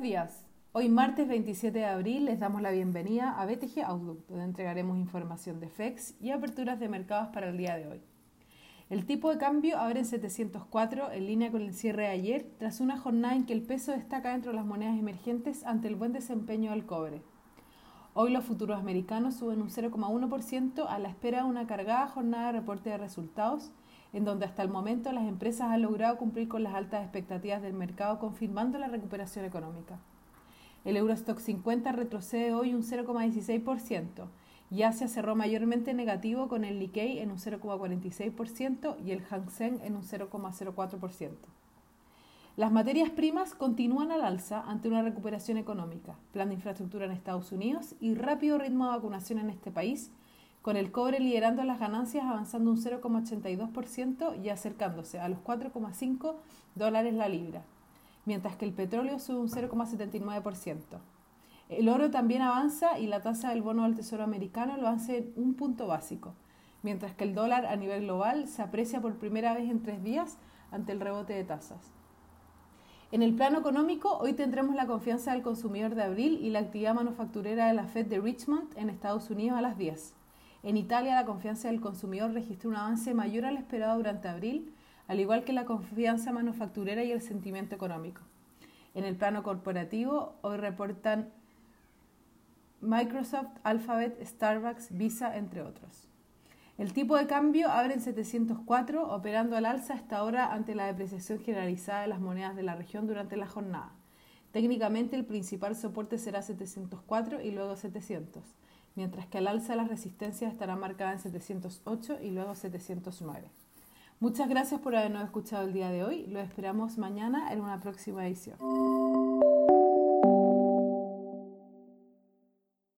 Días. Hoy martes 27 de abril les damos la bienvenida a BTG Outlook, donde entregaremos información de FEX y aperturas de mercados para el día de hoy. El tipo de cambio abre en 704 en línea con el cierre de ayer, tras una jornada en que el peso destaca dentro de las monedas emergentes ante el buen desempeño del cobre. Hoy los futuros americanos suben un 0,1% a la espera de una cargada jornada de reporte de resultados en donde hasta el momento las empresas han logrado cumplir con las altas expectativas del mercado, confirmando la recuperación económica. El Eurostock 50 retrocede hoy un 0,16% y Asia cerró mayormente negativo con el Nikkei en un 0,46% y el Hang Seng en un 0,04%. Las materias primas continúan al alza ante una recuperación económica, plan de infraestructura en Estados Unidos y rápido ritmo de vacunación en este país, con el cobre liderando las ganancias avanzando un 0,82% y acercándose a los 4,5 dólares la libra, mientras que el petróleo sube un 0,79%. El oro también avanza y la tasa del bono del Tesoro americano lo hace en un punto básico, mientras que el dólar a nivel global se aprecia por primera vez en tres días ante el rebote de tasas. En el plano económico, hoy tendremos la confianza del consumidor de abril y la actividad manufacturera de la Fed de Richmond en Estados Unidos a las 10. En Italia, la confianza del consumidor registró un avance mayor al esperado durante abril, al igual que la confianza manufacturera y el sentimiento económico. En el plano corporativo, hoy reportan Microsoft, Alphabet, Starbucks, Visa, entre otros. El tipo de cambio abre en 704, operando al alza hasta ahora ante la depreciación generalizada de las monedas de la región durante la jornada. Técnicamente, el principal soporte será 704 y luego 700 mientras que al alza la resistencia estará marcada en 708 y luego 709. Muchas gracias por habernos escuchado el día de hoy. Lo esperamos mañana en una próxima edición.